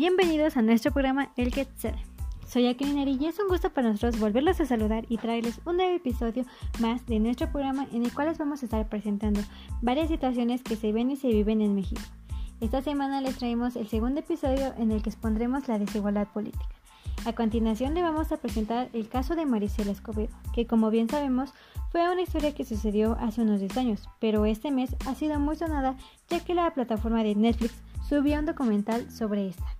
Bienvenidos a nuestro programa El Quetzal. Soy Akrineri y es un gusto para nosotros volverlos a saludar y traerles un nuevo episodio más de nuestro programa en el cual les vamos a estar presentando varias situaciones que se ven y se viven en México. Esta semana les traemos el segundo episodio en el que expondremos la desigualdad política. A continuación le vamos a presentar el caso de Maricela Escobedo, que como bien sabemos fue una historia que sucedió hace unos 10 años, pero este mes ha sido muy sonada ya que la plataforma de Netflix subió un documental sobre esta.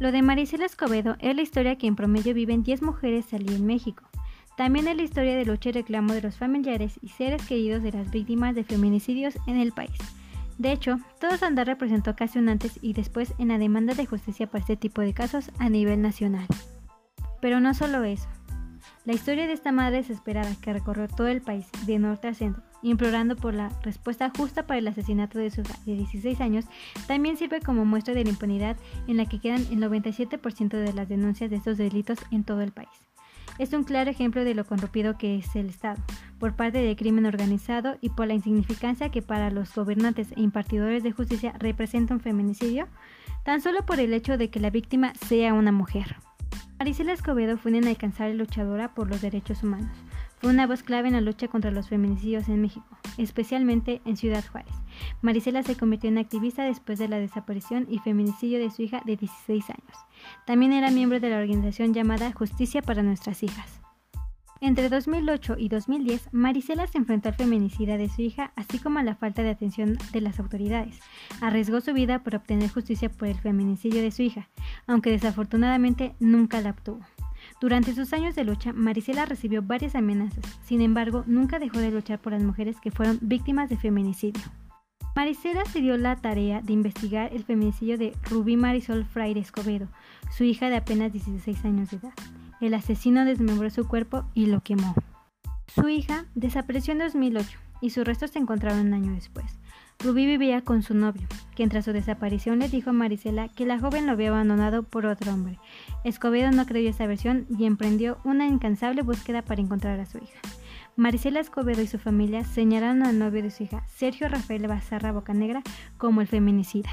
Lo de Maricela Escobedo es la historia que en promedio viven 10 mujeres al en México. También es la historia de lucha y reclamo de los familiares y seres queridos de las víctimas de feminicidios en el país. De hecho, todo Sandar representó casi un antes y después en la demanda de justicia para este tipo de casos a nivel nacional. Pero no solo eso. La historia de esta madre desesperada que recorrió todo el país, de norte a centro, implorando por la respuesta justa para el asesinato de su hija de 16 años, también sirve como muestra de la impunidad en la que quedan el 97% de las denuncias de estos delitos en todo el país es un claro ejemplo de lo corrompido que es el Estado, por parte del crimen organizado y por la insignificancia que para los gobernantes e impartidores de justicia representa un feminicidio, tan solo por el hecho de que la víctima sea una mujer. Marisela Escobedo fue una inalcanzable luchadora por los derechos humanos. Una voz clave en la lucha contra los feminicidios en México, especialmente en Ciudad Juárez. Marisela se convirtió en activista después de la desaparición y feminicidio de su hija de 16 años. También era miembro de la organización llamada Justicia para Nuestras Hijas. Entre 2008 y 2010, Marisela se enfrentó al feminicida de su hija, así como a la falta de atención de las autoridades. Arriesgó su vida por obtener justicia por el feminicidio de su hija, aunque desafortunadamente nunca la obtuvo. Durante sus años de lucha, Marisela recibió varias amenazas, sin embargo, nunca dejó de luchar por las mujeres que fueron víctimas de feminicidio. Marisela se dio la tarea de investigar el feminicidio de Rubí Marisol Fraire Escobedo, su hija de apenas 16 años de edad. El asesino desmembró su cuerpo y lo quemó. Su hija desapareció en 2008 y sus restos se encontraron un año después. Rubí vivía con su novio, quien tras su desaparición le dijo a Marisela que la joven lo había abandonado por otro hombre. Escobedo no creyó esa versión y emprendió una incansable búsqueda para encontrar a su hija. Marisela Escobedo y su familia señalaron al novio de su hija, Sergio Rafael Bazarra Bocanegra, como el feminicida.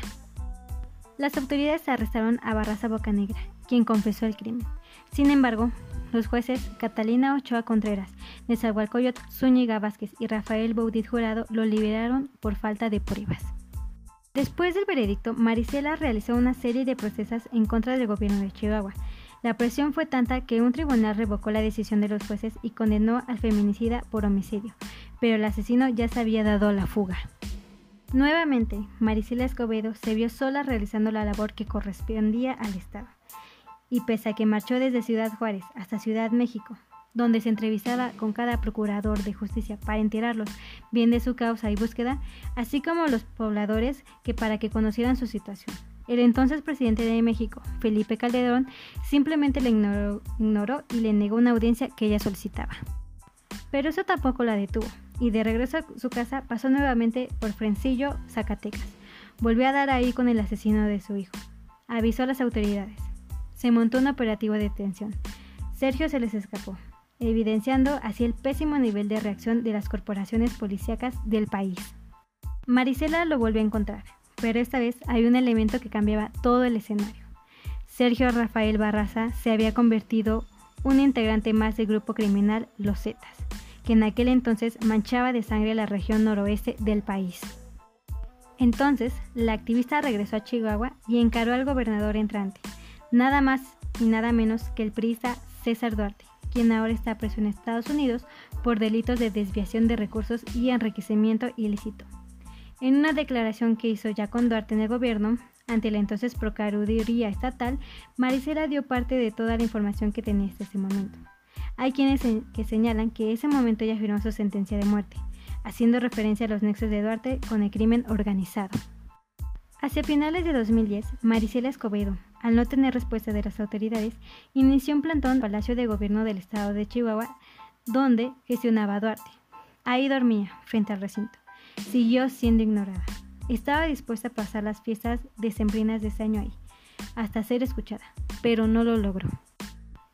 Las autoridades arrestaron a Barraza Bocanegra, quien confesó el crimen. Sin embargo, los jueces Catalina Ochoa Contreras, Nezahualcóyotl Zúñiga Vázquez y Rafael Baudit Jurado lo liberaron por falta de pruebas. Después del veredicto, Marisela realizó una serie de procesos en contra del gobierno de Chihuahua, la presión fue tanta que un tribunal revocó la decisión de los jueces y condenó al feminicida por homicidio, pero el asesino ya se había dado la fuga. Nuevamente, Marisela Escobedo se vio sola realizando la labor que correspondía al Estado. Y pese a que marchó desde Ciudad Juárez hasta Ciudad México, donde se entrevistaba con cada procurador de justicia para enterarlos bien de su causa y búsqueda, así como los pobladores que para que conocieran su situación. El entonces presidente de México, Felipe Calderón, simplemente le ignoró, y le negó una audiencia que ella solicitaba. Pero eso tampoco la detuvo, y de regreso a su casa pasó nuevamente por Frencillo, Zacatecas. Volvió a dar ahí con el asesino de su hijo. Avisó a las autoridades. Se montó un operativo de detención. Sergio se les escapó, evidenciando así el pésimo nivel de reacción de las corporaciones policíacas del país. Marisela lo volvió a encontrar, pero esta vez hay un elemento que cambiaba todo el escenario. Sergio Rafael Barraza se había convertido un integrante más del grupo criminal Los Zetas, que en aquel entonces manchaba de sangre la región noroeste del país. Entonces, la activista regresó a Chihuahua y encaró al gobernador entrante, nada más y nada menos que el priista César Duarte, quien ahora está preso en Estados Unidos por delitos de desviación de recursos y enriquecimiento ilícito. En una declaración que hizo ya con Duarte en el gobierno, ante la entonces Procuraduría Estatal, Maricela dio parte de toda la información que tenía hasta ese momento. Hay quienes que señalan que ese momento ella firmó su sentencia de muerte, haciendo referencia a los nexos de Duarte con el crimen organizado. Hacia finales de 2010, Maricela Escobedo, al no tener respuesta de las autoridades, inició un plantón en el Palacio de Gobierno del Estado de Chihuahua, donde gestionaba Duarte. Ahí dormía, frente al recinto siguió siendo ignorada. Estaba dispuesta a pasar las fiestas decembrinas de ese año ahí, hasta ser escuchada, pero no lo logró.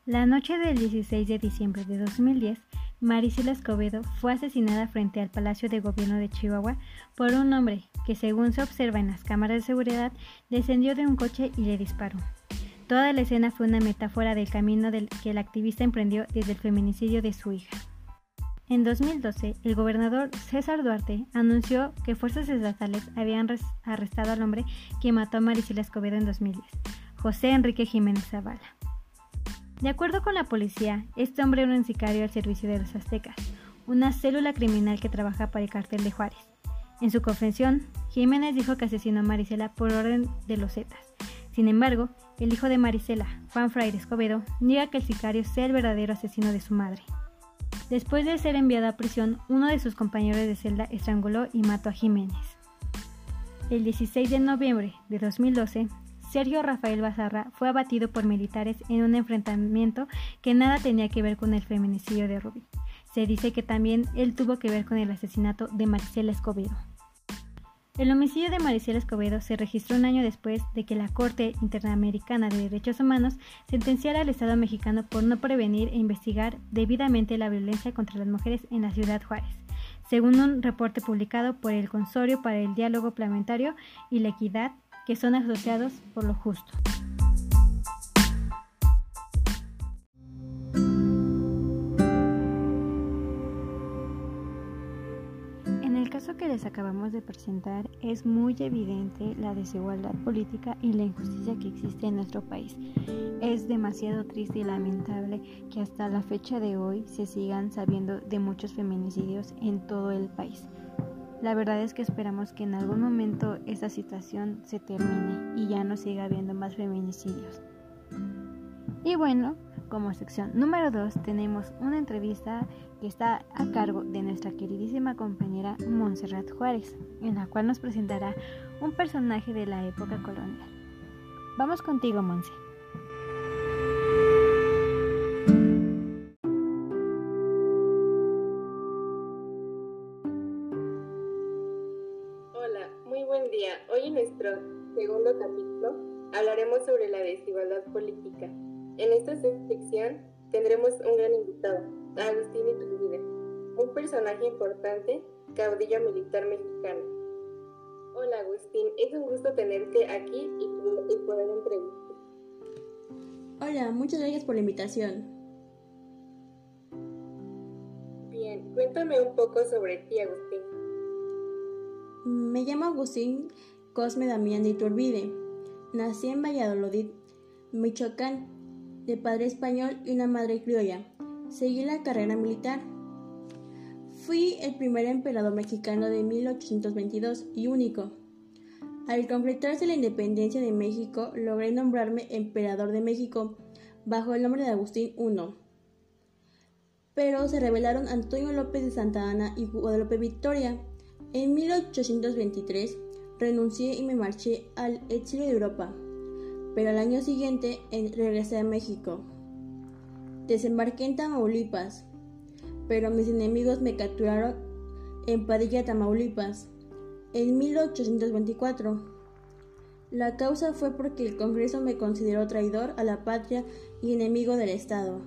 La noche del 16 de diciembre de 2010, Marisela Escobedo fue asesinada frente al Palacio de Gobierno de Chihuahua por un hombre que, según se observa en las cámaras de seguridad, descendió de un coche y le disparó. Toda la escena fue una metáfora del camino que el activista emprendió desde el feminicidio de su hija. En 2012, el gobernador César Duarte anunció que fuerzas estatales habían arrestado al hombre que mató a Marisela Escobedo en 2010, José Enrique Jiménez Zavala. De acuerdo con la policía, este hombre era un sicario al servicio de los aztecas, una célula criminal que trabaja para el cartel de Juárez. En su confesión, Jiménez dijo que asesinó a Marisela por orden de los Zetas. Sin embargo, el hijo de Marisela, Juan Fraire Escobedo, niega que el sicario sea el verdadero asesino de su madre. Después de ser enviado a prisión, uno de sus compañeros de celda estranguló y mató a Jiménez. El 16 de noviembre de 2012, Sergio Rafael Bazarra fue abatido por militares en un enfrentamiento que nada tenía que ver con el feminicidio de Rubí. Se dice que también él tuvo que ver con el asesinato de Maricela Escobedo. El homicidio de Maricela Escobedo se registró un año después de que la Corte Interamericana de Derechos Humanos sentenciara al Estado mexicano por no prevenir e investigar debidamente la violencia contra las mujeres en la ciudad Juárez, según un reporte publicado por el Consorcio para el Diálogo Parlamentario y la Equidad que son asociados por lo justo. En el caso que les acabamos de presentar es muy evidente la desigualdad política y la injusticia que existe en nuestro país. Es demasiado triste y lamentable que hasta la fecha de hoy se sigan sabiendo de muchos feminicidios en todo el país. La verdad es que esperamos que en algún momento esta situación se termine y ya no siga habiendo más feminicidios. Y bueno, como sección número 2 tenemos una entrevista que está a cargo de nuestra queridísima compañera Montserrat Juárez, en la cual nos presentará un personaje de la época colonial. Vamos contigo, Monse. Sobre la desigualdad política. En esta sección tendremos un gran invitado, Agustín Iturbide, un personaje importante, caudillo militar mexicano. Hola Agustín, es un gusto tenerte aquí y, poder entrevistarte. Hola, muchas gracias por la invitación. Bien, cuéntame un poco sobre ti, Agustín. Me llamo Agustín Cosme Damián de Iturbide. Nací en Valladolid, Michoacán, de padre español y una madre criolla. Seguí la carrera militar. Fui el primer emperador mexicano de 1822 y único. Al completarse la independencia de México, logré nombrarme emperador de México bajo el nombre de Agustín I. Pero se rebelaron Antonio López de Santa Ana y Guadalupe Victoria. En 1823 renuncié y me marché al exilio de Europa, pero al año siguiente regresé a México. Desembarqué en Tamaulipas, pero mis enemigos me capturaron en Padilla, Tamaulipas, en 1824. La causa fue porque el Congreso me consideró traidor a la patria y enemigo del Estado.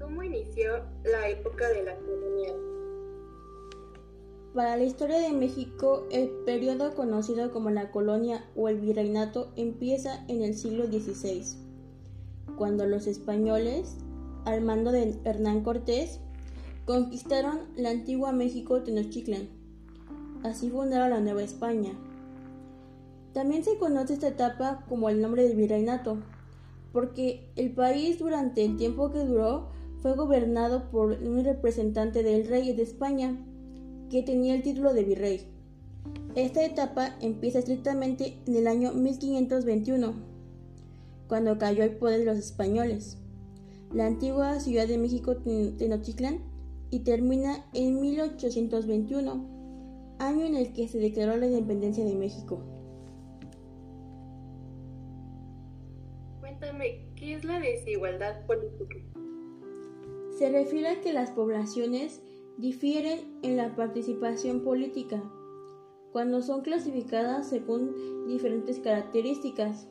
¿Cómo inició la época de la colonial? Para la historia de México, el periodo conocido como la colonia o el virreinato empieza en el siglo XVI, cuando los españoles, al mando de Hernán Cortés, conquistaron la antigua México Tenochtitlan. Así fundaron la Nueva España. También se conoce esta etapa como el nombre del virreinato, porque el país durante el tiempo que duró fue gobernado por un representante del rey de España, que tenía el título de virrey. Esta etapa empieza estrictamente en el año 1521, cuando cayó el poder de los españoles. La antigua Ciudad de México Tenochtitlan y termina en 1821, año en el que se declaró la independencia de México. Cuéntame, ¿qué es la desigualdad política? Se refiere a que las poblaciones difieren en la participación política cuando son clasificadas según diferentes características,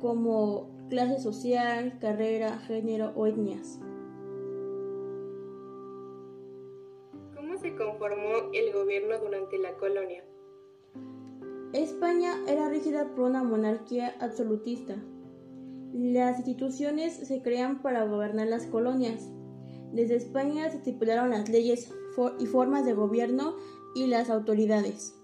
como clase social, carrera, género o etnias. ¿Cómo se conformó el gobierno durante la colonia? España era regida por una monarquía absolutista. Las instituciones se crean para gobernar las colonias. Desde España se estipularon las leyes y formas de gobierno y las autoridades.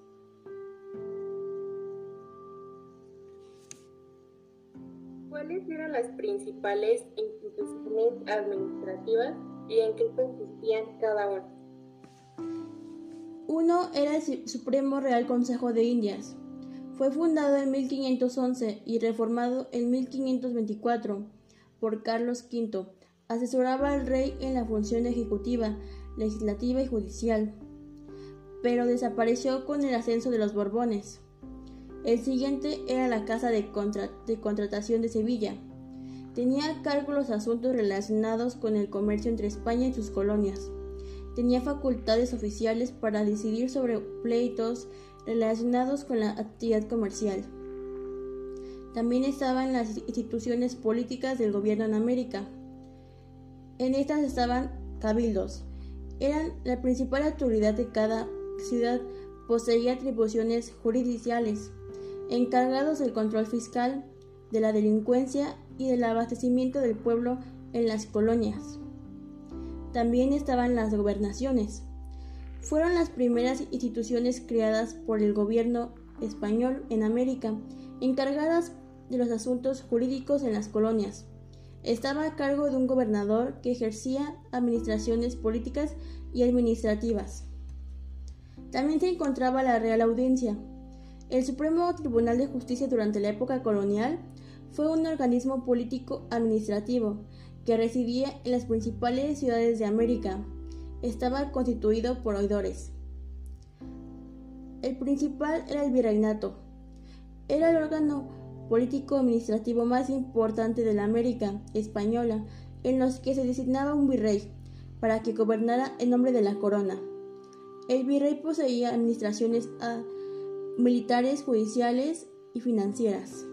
¿Cuáles eran las principales instituciones administrativas y en qué consistían cada una? Uno era el Supremo Real Consejo de Indias. Fue fundado en 1511 y reformado en 1524 por Carlos V. Asesoraba al rey en la función ejecutiva, legislativa y judicial, pero desapareció con el ascenso de los Borbones. El siguiente era la Casa de, Contratación de Sevilla. Tenía a cargo los asuntos relacionados con el comercio entre España y sus colonias. Tenía facultades oficiales para decidir sobre pleitos relacionados con la actividad comercial. También estaban las instituciones políticas del gobierno en América. En estas estaban cabildos. Eran la principal autoridad de cada ciudad, poseía atribuciones jurisdiccionales encargados del control fiscal, de la delincuencia y del abastecimiento del pueblo en las colonias. También estaban las gobernaciones. Fueron las primeras instituciones creadas por el gobierno español en América, encargadas de los asuntos jurídicos en las colonias. Estaba a cargo de un gobernador que ejercía administraciones políticas y administrativas. También se encontraba la Real Audiencia, el Supremo Tribunal de Justicia durante la época colonial fue un organismo político administrativo que residía en las principales ciudades de América. Estaba constituido por oidores. El principal era el virreinato. Era el órgano político administrativo más importante de la América española, en los que se designaba un virrey para que gobernara en nombre de la corona. El virrey poseía administraciones a militares, judiciales y financieras.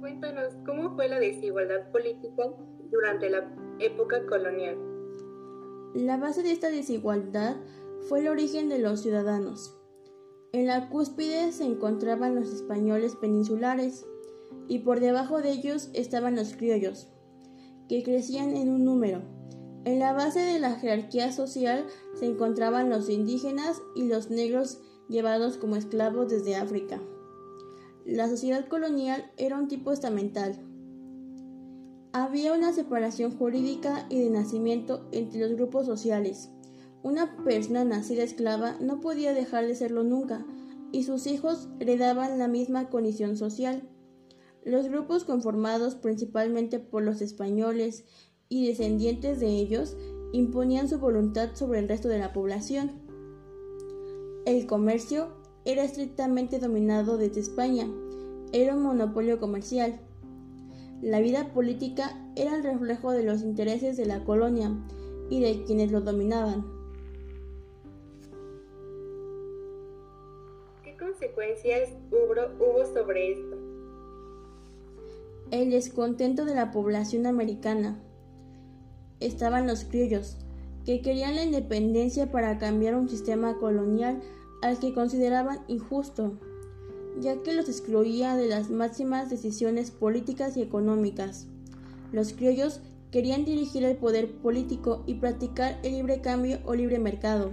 Cuéntanos, ¿cómo fue la desigualdad política durante la época colonial? La base de esta desigualdad fue el origen de los ciudadanos. En la cúspide se encontraban los españoles peninsulares y por debajo de ellos estaban los criollos, que crecían en un número en la base de la jerarquía social se encontraban los indígenas y los negros llevados como esclavos desde África. La sociedad colonial era un tipo estamental. Había una separación jurídica y de nacimiento entre los grupos sociales. Una persona nacida esclava no podía dejar de serlo nunca, y sus hijos heredaban la misma condición social. Los grupos conformados principalmente por los españoles y descendientes de ellos imponían su voluntad sobre el resto de la población. El comercio era estrictamente dominado desde España, era un monopolio comercial. La vida política era el reflejo de los intereses de la colonia y de quienes lo dominaban. Consecuencias hubo, sobre esto? El descontento de la población americana estaban los criollos, que querían la independencia para cambiar un sistema colonial al que consideraban injusto, ya que los excluía de las máximas decisiones políticas y económicas. Los criollos querían dirigir el poder político y practicar el libre cambio o libre mercado,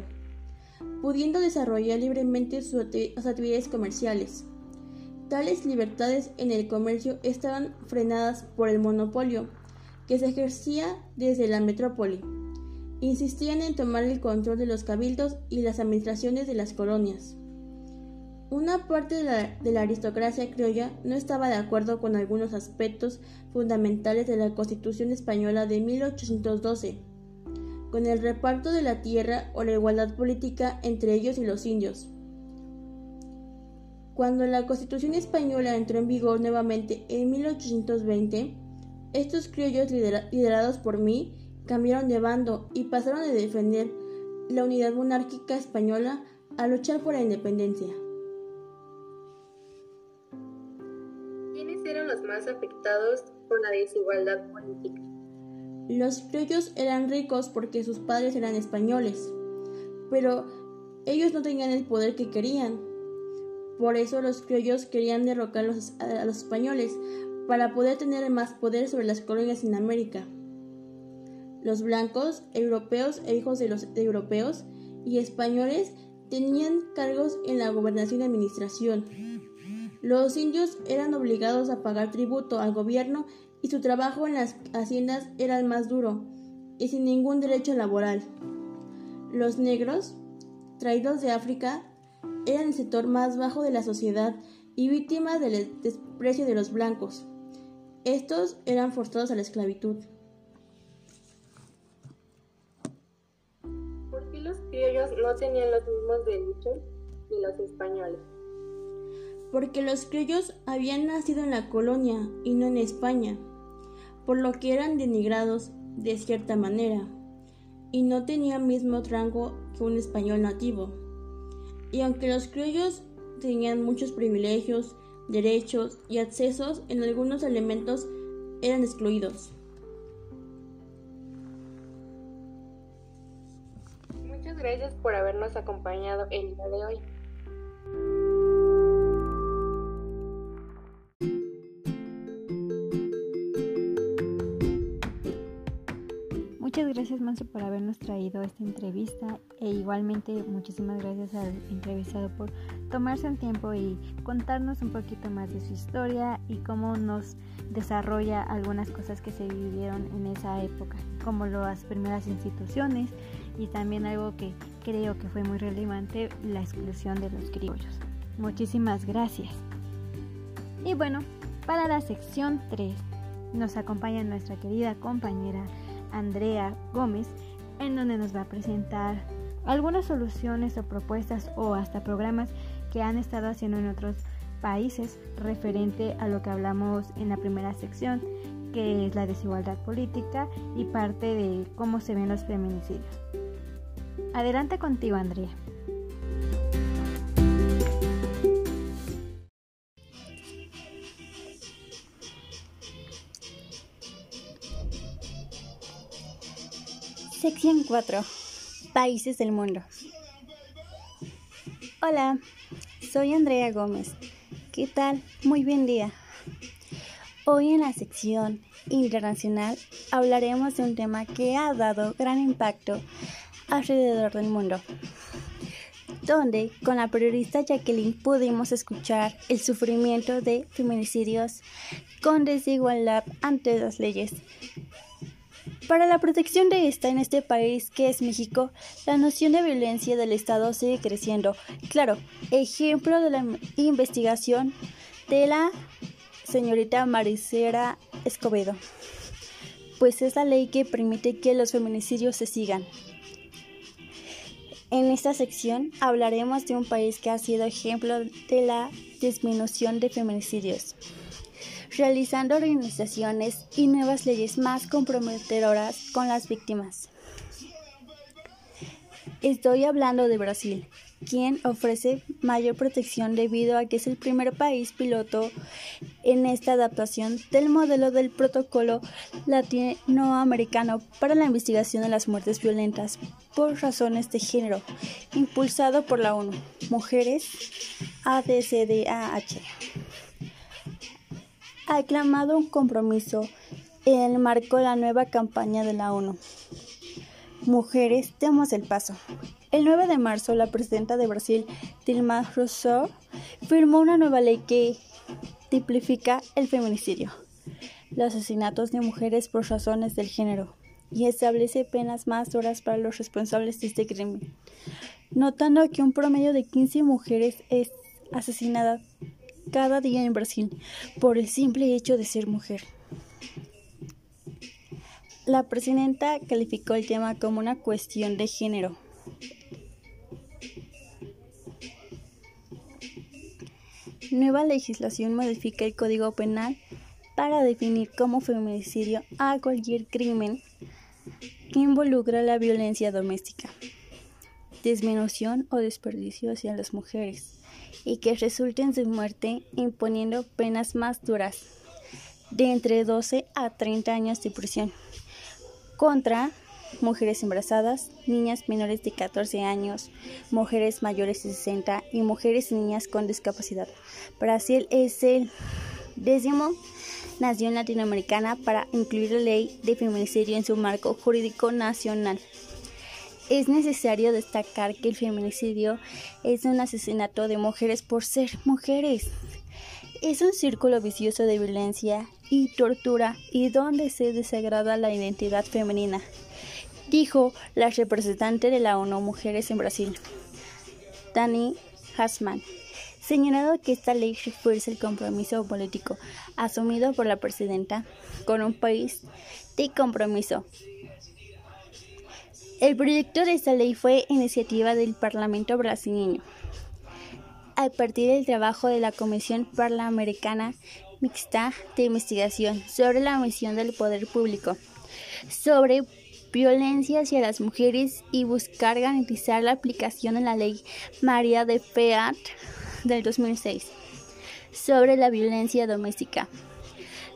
pudiendo desarrollar libremente sus actividades comerciales. Tales libertades en el comercio estaban frenadas por el monopolio que se ejercía desde la metrópoli. Insistían en tomar el control de los cabildos y las administraciones de las colonias. Una parte de la, de la, aristocracia criolla no estaba de acuerdo con algunos aspectos fundamentales de la Constitución española de 1812, con el reparto de la tierra o la igualdad política entre ellos y los indios. Cuando la Constitución española entró en vigor nuevamente en 1820, estos criollos liderados por mí cambiaron de bando y pasaron de defender la unidad monárquica española a luchar por la independencia. más afectados por la desigualdad política. Los criollos eran ricos porque sus padres eran españoles, pero ellos no tenían el poder que querían. Por eso los criollos querían derrocar a los españoles para poder tener más poder sobre las colonias en América. Los blancos, europeos e hijos de los europeos y españoles tenían cargos en la gobernación y administración. Los indios eran obligados a pagar tributo al gobierno y su trabajo en las haciendas era el más duro y sin ningún derecho laboral. Los negros, traídos de África, eran el sector más bajo de la sociedad y víctimas del desprecio de los blancos. Estos eran forzados a la esclavitud. ¿Por qué los criollos no tenían los mismos derechos que los españoles? Porque los criollos habían nacido en la colonia y no en España por lo que eran denigrados de cierta manera, y no tenían mismo rango que un español nativo. Y aunque los criollos tenían muchos privilegios, derechos y accesos, en algunos elementos eran excluidos. Muchas gracias por habernos acompañado el día de hoy. Manso por habernos traído esta entrevista e igualmente muchísimas gracias al entrevistado por tomarse un tiempo y contarnos un poquito más de su historia y cómo nos desarrolla algunas cosas que se vivieron en esa época, como las primeras instituciones y también algo que creo que fue muy relevante, la exclusión de los criollos. Muchísimas gracias. Y bueno, para la sección 3 nos acompaña nuestra querida compañera Andrea Gómez, en donde nos va a presentar algunas soluciones o propuestas o hasta programas que han estado haciendo en otros países referente a lo que hablamos en la primera sección, que es la desigualdad política y parte de cómo se ven los feminicidios. Adelante contigo, Andrea. Sección 4. Países del mundo. Hola, soy Andrea Gómez. ¿Qué tal? Muy buen día. Hoy en la sección internacional hablaremos de un tema que ha dado gran impacto alrededor del mundo, donde con la periodista Jacqueline pudimos escuchar el sufrimiento de feminicidios con desigualdad ante las leyes para la protección de esta en este país que es México, la noción de violencia del Estado sigue creciendo. Claro, ejemplo de la investigación de la señorita Maricera Escobedo, pues es la ley que permite que los feminicidios se sigan. En esta sección hablaremos de un país que ha sido ejemplo de la disminución de feminicidios realizando organizaciones y nuevas leyes más comprometedoras con las víctimas. Estoy hablando de Brasil, quien ofrece mayor protección debido a que es el primer país piloto en esta adaptación del modelo del protocolo latinoamericano para la investigación de las muertes violentas por razones de género, impulsado por la ONU, Mujeres ADCDAH ha aclamado un compromiso en el marco de la nueva campaña de la ONU. Mujeres, demos el paso. El 9 de marzo, la presidenta de Brasil, Dilma Rousseff, firmó una nueva ley que tipifica el feminicidio, los asesinatos de mujeres por razones del género, y establece penas más duras para los responsables de este crimen, notando que un promedio de 15 mujeres es asesinada cada día en Brasil por el simple hecho de ser mujer. La presidenta calificó el tema como una cuestión de género. Nueva legislación modifica el Código Penal para definir como feminicidio a cualquier crimen que involucra la violencia doméstica, disminución o desperdicio hacia las mujeres y que resulten de muerte imponiendo penas más duras. de entre 12 a 30 años de prisión contra mujeres embarazadas, niñas menores de 14 años, mujeres mayores de 60 y mujeres y niñas con discapacidad. Brasil es el décimo nación latinoamericana para incluir la ley de feminicidio en su marco jurídico nacional. Es necesario destacar que el feminicidio es un asesinato de mujeres por ser mujeres. Es un círculo vicioso de violencia y tortura y donde se desagrada la identidad femenina dijo la representante de la ONU Mujeres en Brasil, Dani Hasman, señalando que esta ley refuerza el compromiso político asumido por la presidenta con un país de compromiso. El proyecto de esta ley fue iniciativa del Parlamento brasileño a partir del trabajo de la Comisión Parlamentariana Mixta de Investigación sobre la misión del Poder Público sobre violencia hacia las mujeres y buscar garantizar la aplicación de la ley María de Feat del 2006 sobre la violencia doméstica.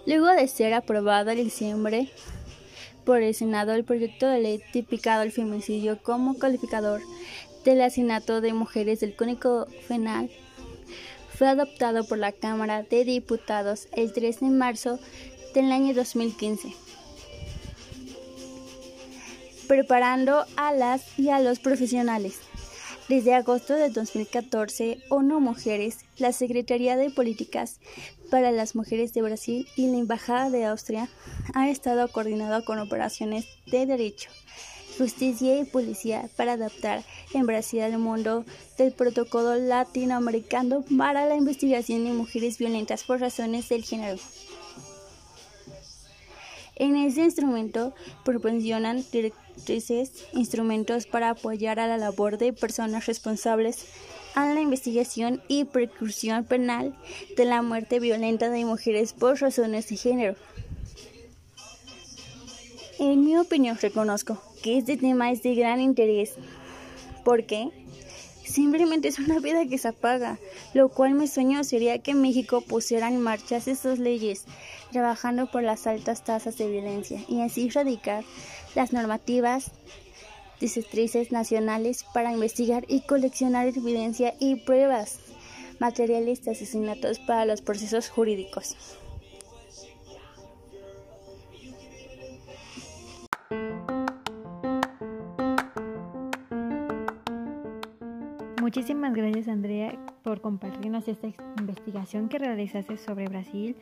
Luego de ser aprobado en diciembre por el Senado, el proyecto de ley tipicado el feminicidio como calificador del asesinato de mujeres del Código Penal fue adoptado por la Cámara de Diputados el 3 de marzo del año 2015 preparando a las y a los profesionales. Desde agosto de 2014, ONU Mujeres, la Secretaría de Políticas para las Mujeres de Brasil y la Embajada de Austria han estado coordinando con operaciones de derecho, justicia y policía para adaptar en Brasil al mundo del protocolo latinoamericano para la investigación de mujeres violentas por razones del género. En ese instrumento proporcionan directrices, instrumentos para apoyar a la labor de personas responsables a la investigación y precursión penal de la muerte violenta de mujeres por razones de género. En mi opinión reconozco que este tema es de gran interés porque simplemente es una vida que se apaga, lo cual mi sueño sería que México pusiera en marcha esas leyes, trabajando por las altas tasas de violencia y así erradicar las normativas districes nacionales para investigar y coleccionar evidencia y pruebas materiales de asesinatos para los procesos jurídicos. Muchísimas gracias Andrea por compartirnos esta investigación que realizaste sobre Brasil,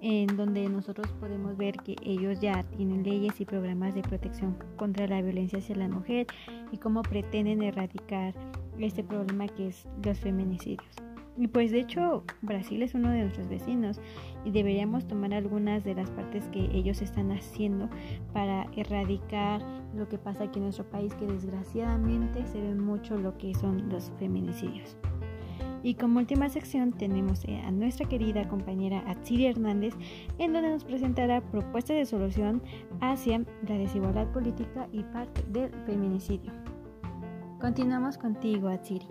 en donde nosotros podemos ver que ellos ya tienen leyes y programas de protección contra la violencia hacia la mujer y cómo pretenden erradicar este problema que es los feminicidios. Y pues de hecho Brasil es uno de nuestros vecinos y deberíamos tomar algunas de las partes que ellos están haciendo para erradicar lo que pasa aquí en nuestro país, que desgraciadamente se ve mucho lo que son los feminicidios. Y como última sección tenemos a nuestra querida compañera Atsiri Hernández, en donde nos presentará propuestas de solución hacia la desigualdad política y parte del feminicidio. Continuamos contigo, Atsiri.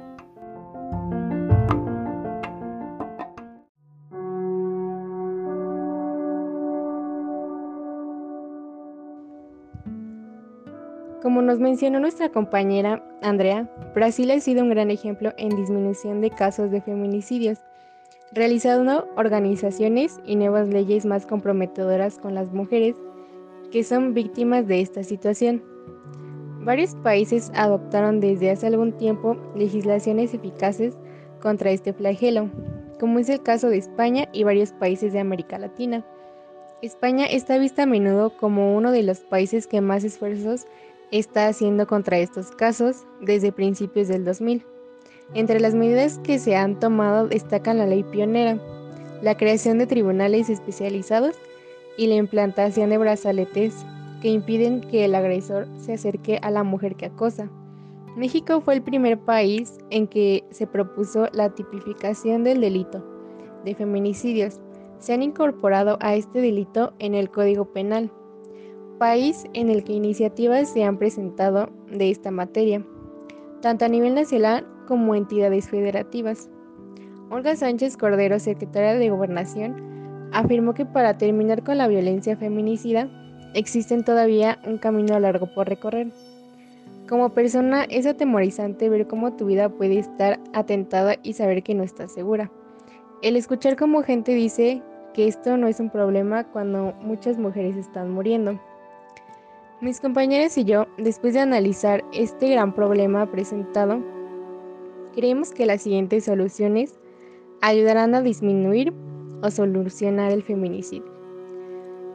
Como nos mencionó nuestra compañera Andrea, Brasil ha sido un gran ejemplo en disminución de casos de feminicidios, realizando organizaciones y nuevas leyes más comprometedoras con las mujeres que son víctimas de esta situación. Varios países adoptaron desde hace algún tiempo legislaciones eficaces contra este flagelo, como es el caso de España y varios países de América Latina. España está vista a menudo como uno de los países que más esfuerzos está haciendo contra estos casos desde principios del 2000. Entre las medidas que se han tomado destacan la ley pionera, la creación de tribunales especializados y la implantación de brazaletes que impiden que el agresor se acerque a la mujer que acosa. México fue el primer país en que se propuso la tipificación del delito de feminicidios. Se han incorporado a este delito en el Código Penal país en el que iniciativas se han presentado de esta materia, tanto a nivel nacional como entidades federativas. Olga Sánchez Cordero, secretaria de Gobernación, afirmó que para terminar con la violencia feminicida existen todavía un camino largo por recorrer. Como persona es atemorizante ver cómo tu vida puede estar atentada y saber que no estás segura. El escuchar cómo gente dice que esto no es un problema cuando muchas mujeres están muriendo. Mis compañeros y yo, después de analizar este gran problema presentado, creemos que las siguientes soluciones ayudarán a disminuir o solucionar el feminicidio.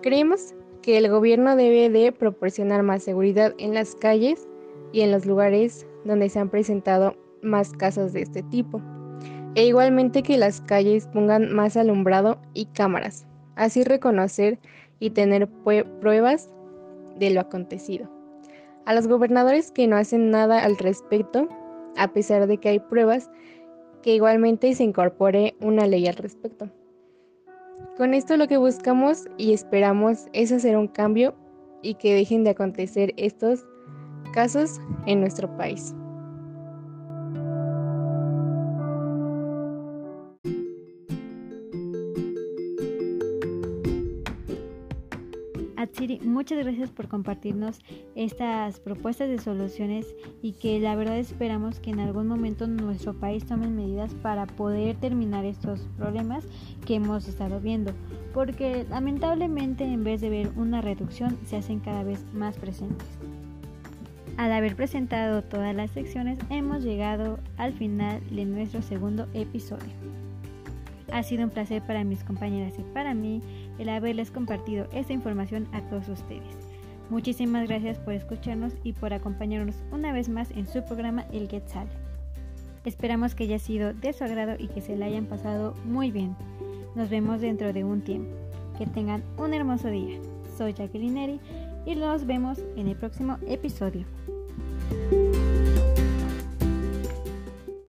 Creemos que el gobierno debe de proporcionar más seguridad en las calles y en los lugares donde se han presentado más casos de este tipo. E igualmente que las calles pongan más alumbrado y cámaras, así reconocer y tener pruebas de lo acontecido. A los gobernadores que no hacen nada al respecto, a pesar de que hay pruebas, que igualmente se incorpore una ley al respecto. Con esto lo que buscamos y esperamos es hacer un cambio y que dejen de acontecer estos casos en nuestro país. Atsiri, muchas gracias por compartirnos estas propuestas de soluciones y que la verdad esperamos que en algún momento nuestro país tome medidas para poder terminar estos problemas que hemos estado viendo, porque lamentablemente en vez de ver una reducción se hacen cada vez más presentes. Al haber presentado todas las secciones hemos llegado al final de nuestro segundo episodio. Ha sido un placer para mis compañeras y para mí el haberles compartido esta información a todos ustedes. Muchísimas gracias por escucharnos y por acompañarnos una vez más en su programa El Quetzal. Esperamos que haya sido de su agrado y que se la hayan pasado muy bien. Nos vemos dentro de un tiempo. Que tengan un hermoso día. Soy Jacqueline Neri y nos vemos en el próximo episodio.